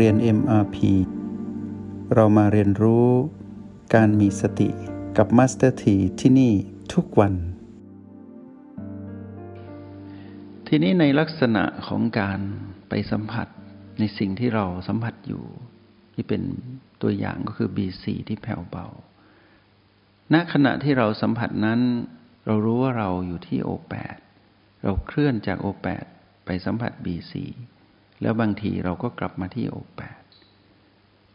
เรียน MRP เรามาเรียนรู้การมีสติกับ Master T ที่ที่นี่ทุกวัน ทีนี้ในลักษณะของการไปสัมผัสในสิ่งที่เราสัมผัสอยู่ ที่เป็นตัวอย่างก็คือ BC ที่แผ่วเบา ณขณะที่เราสัมผัสนั้น เรารู้ว่าเราอยู่ที่โอแปดเราเคลื่อนจากโอแปดไปสัมผัส BC แล้วบางทีเราก็กลับมาที่โอแปด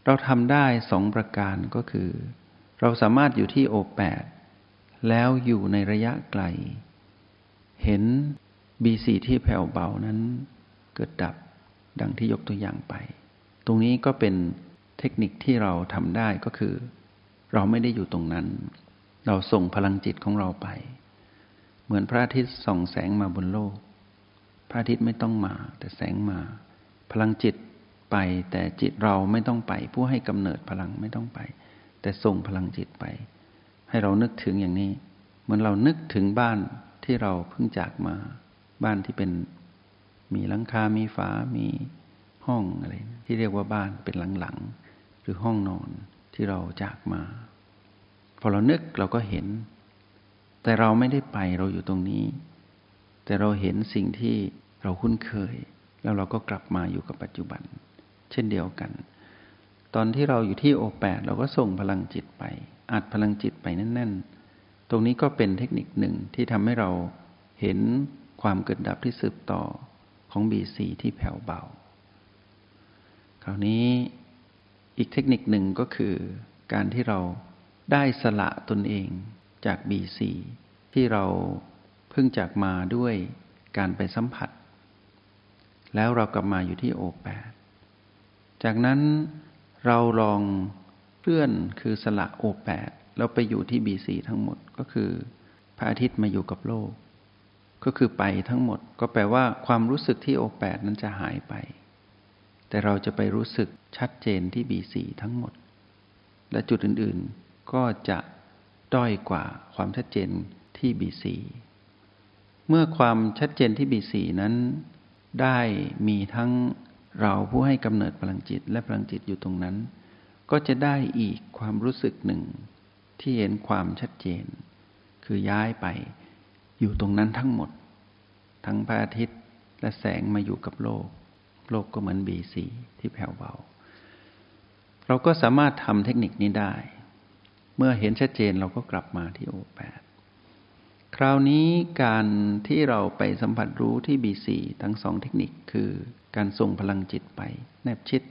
เราทำได้สองประการก็คือ เราสามารถอยู่ที่โอแปดแล้วอยู่ในระยะไกล เห็น BC ที่แผ่วเบานั้นเกิดดับดังที่ยกตัวอย่างไป ตรงนี้ก็เป็นเทคนิคที่เราทำได้ก็คือ เราไม่ได้อยู่ตรงนั้น เราส่งพลังจิตของเราไป เหมือนพระอาทิตย์ส่องแสงมาบนโลก พระอาทิตย์ไม่ต้องมาแต่แสงมา พลังจิตไป แต่จิตเราไม่ต้องไป ผู้ให้กำเนิดพลังไม่ต้องไป แต่ส่งพลังจิตไป ให้เรานึกถึงอย่างนี้ เหมือนเรานึกถึงบ้านที่เราเพิ่งจากมา บ้านที่เป็น มีหลังคา มีฝา มีห้องอะไร ที่เรียกว่าบ้านเป็นหลังๆหรือห้องนอนที่เราจากมา พอเรานึกเราก็เห็น แต่เราไม่ได้ไปเราอยู่ตรงนี้ แต่เราเห็นสิ่งที่เราคุ้นเคย แล้วเราก็กลับมาอยู่กับปัจจุบัน เช่นเดียวกัน ตอนที่เราอยู่ที่โอแปดเราก็ส่งพลังจิตไป อัดพลังจิตไปแน่น ๆ ตรงนี้ก็เป็นเทคนิคหนึ่งที่ทำให้เราเห็นความเกิดดับที่สืบต่อของ BC ที่แผ่วเบา คราวนี้อีกเทคนิคหนึ่งก็คือการที่เราได้สละตนเองจาก BC ที่เราเพิ่งจากมาด้วยการไปสัมผัส แล้วเรากลับมาอยู่ที่โอแปดจากนั้นเราลองเลื่อนคือสละโอแปดแล้วไปอยู่ที่ BC ทั้งหมดก็คือพระอาทิตย์มาอยู่กับโลก ก็คือไปทั้งหมด ก็แปลว่าความรู้สึกที่โอแปดนั้นจะหายไป แต่เราจะไปรู้สึกชัดเจนที่บีสีทั้งหมด และจุดอื่นๆก็จะด้อยกว่าความชัดเจนที่บีสีเมื่อความชัดเจนที่บีสีนั้น ได้มีทั้งเราผู้ให้กำเนิดพลังจิตและพลังจิตอยู่ตรงนั้น ก็จะได้อีกความรู้สึกหนึ่ง ที่เห็นความชัดเจน คือย้ายไปอยู่ตรงนั้นทั้งหมด ทั้งพระอาทิตย์และแสงมาอยู่กับโลก โลกก็เหมือนบีสีที่แผ่วเบา เราก็สามารถทำเทคนิคนี้ได้ เมื่อเห็นชัดเจนเราก็กลับมาที่โอแปด คราวนี้การที่เราไปสัมผัสรู้ที่บีสีทั้งสองเทคนิคคือการส่งพลังจิตไป แนบชิด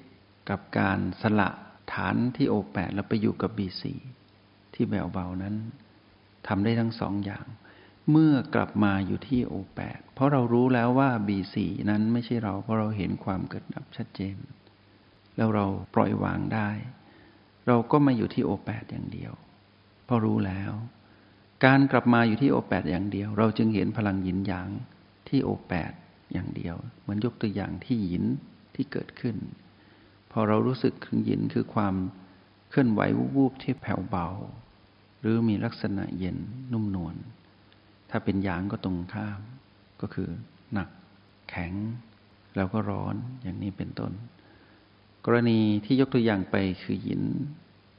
กับการสละฐานที่โอแปดแล้วไปอยู่กับบีสีที่แผ่วเบานั้นทำได้ทั้งสองอย่าง เมื่อกลับมาอยู่ที่โอแปดเพราะเรารู้แล้วว่าบีสีนั้นไม่ใช่เรา เพราะเราเห็นความเกิดดับชัดเจน แล้วเราปล่อยวางได้ เราก็มาอยู่ที่โอแปดอย่างเดียว เพราะรู้แล้ว การกลับมาอยู่ที่โอแปดอย่างเดียว เราจึงเห็นพลังหยินหยางที่โอแปดอย่างเดียว เหมือนยกตัวอย่างที่หยินที่เกิดขึ้น พอเรารู้สึกถึงหยินคือความเคลื่อนไหววูบๆที่แผ่วเบา หรือมีลักษณะเย็นนุ่มนวลถ้าเป็นหยางก็ตรงข้าม ก็คือหนัก แข็ง แล้วก็ร้อนอย่างนี้เป็นต้น กรณีที่ยกตัวอย่างไปคือหิน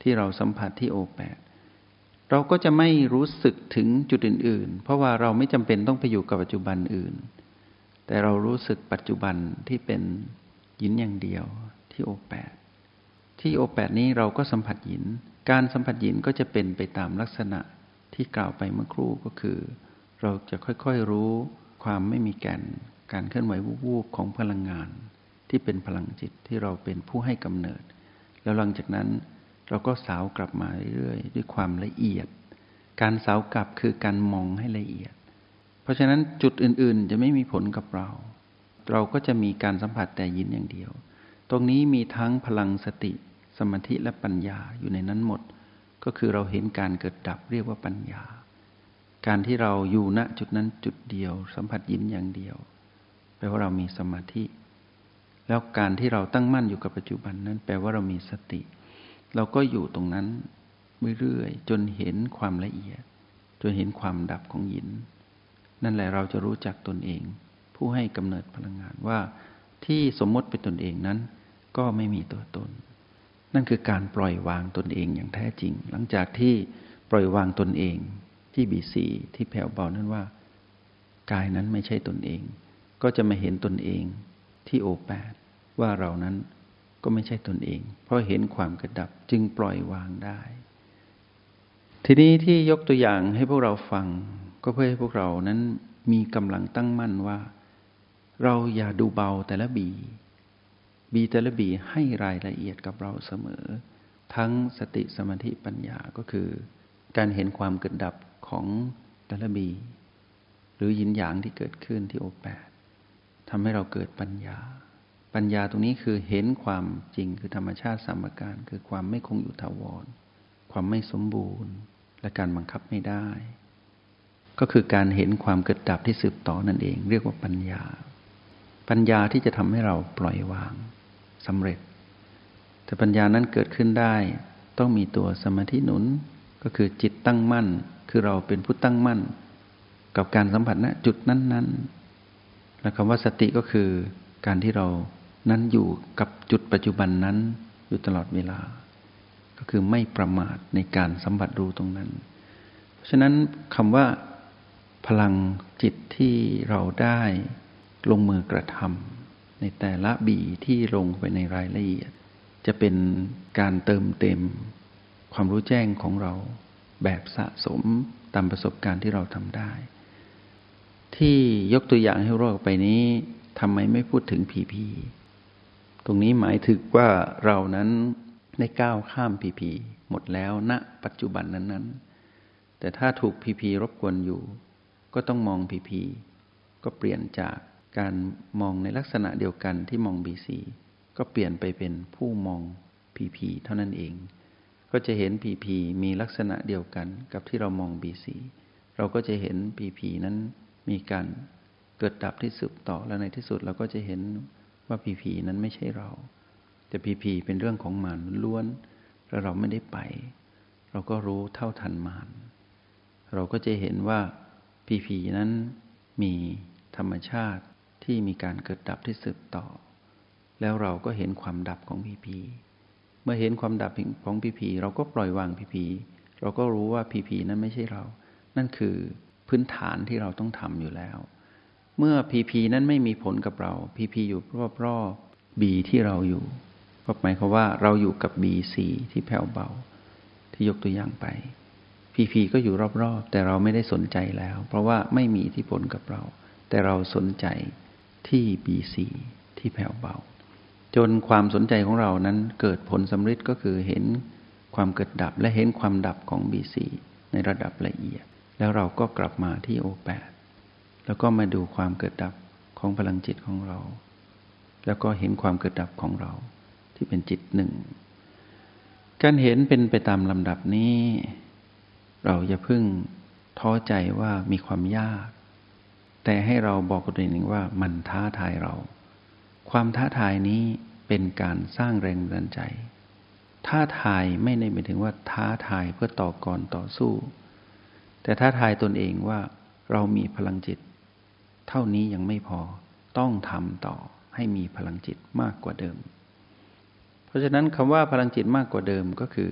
ที่เราสัมผัสที่โอแปด เราก็จะไม่รู้สึกถึงจุดอื่น ๆ เพราะว่าเราไม่จำเป็นต้องไปอยู่กับปัจจุบันอื่น แต่เรารู้สึกปัจจุบันที่เป็นหินอย่างเดียวที่โอแปดที่โอแปดนี้เราก็สัมผัสหิน การสัมผัสหินก็จะเป็นไปตามลักษณะที่กล่าวไปเมื่อครู่ก็คือ เราจะค่อยๆรู้ความไม่มีแก่น การเคลื่อนไหววูบๆของพลังงาน ที่เป็นพลังจิตที่เราเป็นผู้ให้กำเนิด แล้วหลังจากนั้น เราก็สาวกลับมาเรื่อยๆด้วยความละเอียด การสาวกลับคือการมองให้ละเอียด เพราะฉะนั้นจุดอื่นๆ จะไม่มีผลกับเรา เราก็จะมีการสัมผัสแต่ยินอย่างเดียว ตรงนี้มีทั้งพลังสติ สมาธิและปัญญาอยู่ในนั้นหมด ก็คือเราเห็นการเกิดดับเรียกว่าปัญญา การที่เราอยู่ณจุดนั้นจุดเดียว สัมผัสยินอย่างเดียวแปลว่าเรามีสมาธิ แล้วการที่เราตั้งมั่นอยู่กับปัจจุบันนั้น แปลว่าเรามีสติ เราก็อยู่ตรงนั้นเรื่อยๆจนเห็นความละเอียด จนเห็นความดับของยิน นั่นแหละเราจะรู้จักตนเอง ผู้ให้กำเนิดพลังงานว่า ที่สมมติเป็นตนเองนั้น ก็ไม่มีตัวตน นั่นคือการปล่อยวางตนเองอย่างแท้จริง หลังจากที่ปล่อยวางตนเองที่บีซีที่แผ่วเบานั้นว่ากายนั้นไม่ใช่ตนเอง ก็จะมาเห็นตนเองที่โอแปดว่าเรานั้น ก็ไม่ใช่ตนเอง เพราะเห็นความกระดับจึงปล่อยวางได้ ทีนี้ที่ยกตัวอย่างให้พวกเราฟัง ก็เพื่อให้พวกเรานั้นมีกำลังตั้งมั่นว่า เราอย่าดูเบาแต่ละบี บีแต่ละบีให้รายละเอียดกับเราเสมอ ทั้งสติสมาธิปัญญาก็คือ การเห็นความเกิดดับของแต่ละบี หรือยินหยางที่เกิดขึ้นที่โอแปดทำให้เราเกิดปัญญา ปัญญาตรงนี้คือเห็นความจริงคือธรรมชาติสามการ คือความไม่คงอยู่ถาวร ความไม่สมบูรณ์ และการบังคับไม่ได้ ก็คือการเห็นความเกิดดับที่สืบต่อนั่นเอง เรียกว่าปัญญา ปัญญาที่จะทำให้เราปล่อยวางสำเร็จ แต่ปัญญานั้นเกิดขึ้นได้ ต้องมีตัวสมาธิหนุน ก็คือจิตตั้งมั่น คือเราเป็นผู้ตั้งมั่น กับการสัมผัสณจุดนั้น ๆ และคำว่าสติก็คือการที่เรา นั้นอยู่กับจุดปัจจุบันนั้นอยู่ตลอดเวลา ก็คือไม่ประมาทในการสัมผัสรู้ตรงนั้น เพราะฉะนั้นคำว่าพลังจิตที่เราได้ลงมือกระทำในแต่ละบีที่ลงไปในรายละเอียด จะเป็นการเติมเต็ม ความรู้แจ้งของเราแบบสะสมตามประสบการณ์ที่เราทำได้ ที่ยกตัวอย่างให้รอกไปนี้ทำไมไม่พูดถึงผีผี ตรงนี้หมายถึงว่าเรานั้นได้ก้าวข้ามผีผีหมดแล้วณนะปัจจุบันนั้นๆ แต่ถ้าถูกผีผีรบกวนอยู่ ก็ต้องมองผีผีก็เปลี่ยนจากการมองในลักษณะเดียวกันที่มองบีซีก็เปลี่ยนไปเป็นผู้มองผีผีเท่านั้นเอง ก็จะเห็นผีผีมีลักษณะเดียวกันกับที่เรามองบีซีเราก็จะเห็นผีผีนั้นมีการเกิดดับที่สืบต่อแล้วในที่สุดเราก็จะเห็น ว่าผีผีนั้นไม่ใช่เรา แต่ผีผีเป็นเรื่องของมารล้วนแล้วเราไม่ได้ไป เราก็รู้เท่าทันมารเราก็จะเห็นว่าผีผีนั้นมีธรรมชาติที่มีการเกิดดับที่สืบต่อ แล้วเราก็เห็นความดับของผีผีเมื่อเห็นความดับของผีผีเราก็ปล่อยวางผีผีเราก็รู้ว่าผีผีนั้นไม่ใช่เรา นั่นคือพื้นฐานที่เราต้องทำอยู่แล้ว เมื่อพีพีนั้นไม่มีผลกับเราพีพีอยู่รอบๆบีที่เราอยู่ ก็หมายความว่าเราอยู่กับบีสีที่แผ่วเบา ที่ยกตัวอย่างไปพีพีก็อยู่รอบๆ แต่เราไม่ได้สนใจแล้ว เพราะว่าไม่มีทธิพลกับเรา แต่เราสนใจที่บีสีที่แผ่วเบา จนความสนใจของเรานั้นเกิดผลสำเร็จก็คือเห็นความเกิดดับและเห็นความดับของบีสีในระดับละเอียด แล้วเราก็กลับมาที่โอแปด แล้วก็มาดูความเกิดดับของพลังจิตของเรา แล้วก็เห็นความเกิดดับของเราที่เป็นจิตหนึ่ง การเห็นเป็นไปตามลำดับนี้ เราอย่าพึ่งท้อใจว่ามีความยาก แต่ให้เราบอกตัวเองว่ามันท้าทายเรา ความท้าทายนี้เป็นการสร้างแรงบันดาลใจ ท้าทายไม่ได้หมายถึงว่าท้าทายเพื่อต่อกรต่อสู้ แต่ท้าทายตนเองว่าเรามีพลังจิต เท่านี้ยังไม่พอต้องทำต่อให้มีพลังจิตมากกว่าเดิม เพราะฉะนั้นคำว่าพลังจิตมากกว่าเดิมก็คือ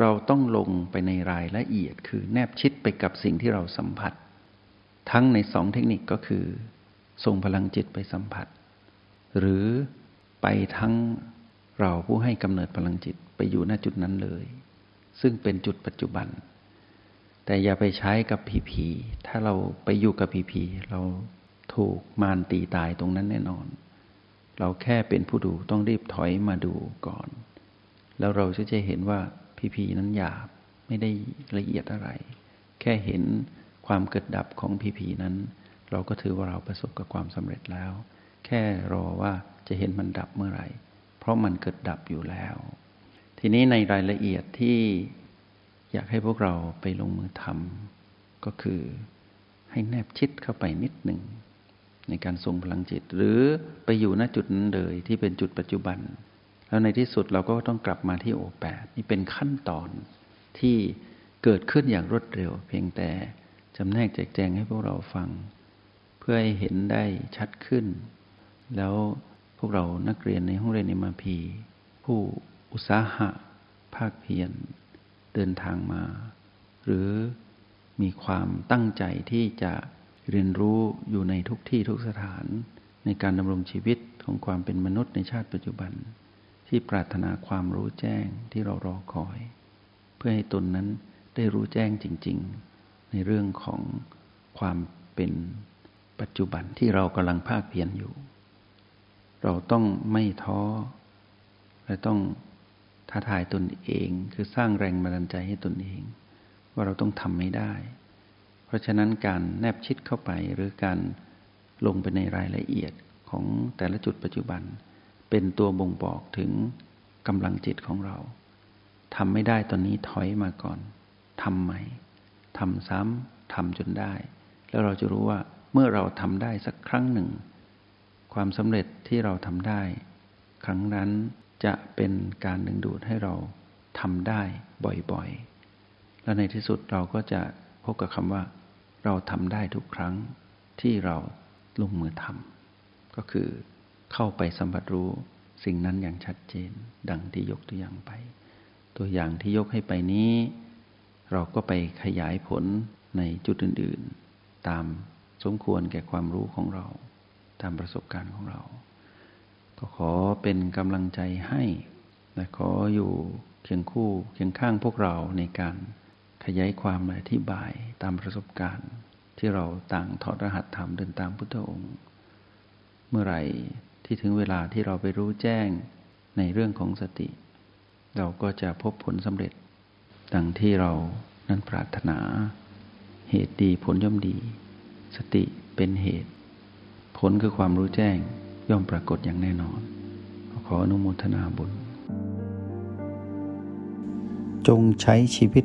เราต้องลงไปในรายละเอียด คือแนบชิดไปกับสิ่งที่เราสัมผัส ทั้งในสองเทคนิคก็คือ ส่งพลังจิตไปสัมผัส หรือไปทั้งเราผู้ให้กำเนิดพลังจิตไปอยู่ณจุดนั้นเลย ซึ่งเป็นจุดปัจจุบัน แต่อย่าไปใช้กับผีผีถ้าเราไปอยู่กับผีผีเรา ถูกมารตีตายตรงนั้นแน่นอน เราแค่เป็นผู้ดูต้องรีบถอยมาดูก่อน แล้วเราจะจะเห็นว่าพีพีนั้นหยาบไม่ได้ละเอียดอะไร แค่เห็นความเกิดดับของพีพีนั้น เราก็ถือว่าเราประสบกับความสำเร็จแล้ว แค่รอว่าจะเห็นมันดับเมื่อไหร่ เพราะมันเกิดดับอยู่แล้ว ทีนี้ในรายละเอียดที่อยากให้พวกเราไปลงมือทำก็คือให้แนบชิดเข้าไปนิดหนึ่ง ในการทรงพลังจิต หรือไปอยู่ณจุดนั้นเลยที่เป็นจุดปัจจุบัน แล้วในที่สุดเราก็ต้องกลับมาที่โอแปดนี่เป็นขั้นตอนที่เกิดขึ้นอย่างรวดเร็ว เพียงแต่จำแนกแจกแจงให้พวกเราฟัง เพื่อให้เห็นได้ชัดขึ้น แล้วพวกเรานักเรียนในห้องเรียนเอ็มพีผู้อุตสาหะ ภาคเพียรเดินทางมา หรือมีความตั้งใจที่จะ เรียนรู้อยู่ในทุกที่ทุกสถาน ในการดำรงชีวิตของความเป็นมนุษย์ในชาติปัจจุบัน ที่ปรารถนาความรู้แจ้งที่เรารอคอย เพื่อให้ตนนั้นได้รู้แจ้งจริง ๆ ในเรื่องของความเป็นปัจจุบันที่เรากำลังภาคเพียรอยู่ เราต้องไม่ท้อ และต้องท้าทายตนเอง คือสร้างแรงบันดาลใจให้ตนเอง ว่าเราต้องทำไม่ได้ ราะฉะนั้นการแนบชิดเข้าไปหรือการลงไปในรายละเอียดของแต่ละจุดปัจจุบัน เป็นตัวบ่งบอกถึงกำลังจิตของเราทำไม่ได้ตอนนี้ถอยมาก่อนทำใหม่ทำซ้ำทำจนได้ แล้วเราจะรู้ว่าเมื่อเราทำได้สักครั้งหนึ่ง ความสำเร็จที่เราทำได้ ครั้งนั้นจะเป็นการดึงดูดให้เราทำได้บ่อยๆ และในที่สุดเราก็จะพบกับคำว่า เราทำได้ทุกครั้งที่เราลงมือทำก็คือเข้าไปสัมผัสรู้สิ่งนั้นอย่างชัดเจน ดังที่ยกตัวอย่างไป ตัวอย่างที่ยกให้ไปนี้ เราก็ไปขยายผลในจุดอื่น ๆ ตามสมควรแก่ความรู้ของเรา ตามประสบการณ์ของเรา ก็ขอเป็นกำลังใจให้และขออยู่เคียงคู่เคียงข้างพวกเราในการ ขยายความและอธิบายตามประสบการณ์ ที่เราต่างถอดรหัสธรรมเดินตามพุทธองค์ เมื่อไหร่ที่ถึงเวลาที่เราไปรู้แจ้งในเรื่องของสติ เราก็จะพบผลสำเร็จ ดังที่เรานั้นปรารถนา เหตุดีผลย่อมดี สติเป็นเหตุ ผลคือความรู้แจ้งย่อมปรากฏอย่างแน่นอน ขออนุโมทนาบุญ จงใช้ชีวิต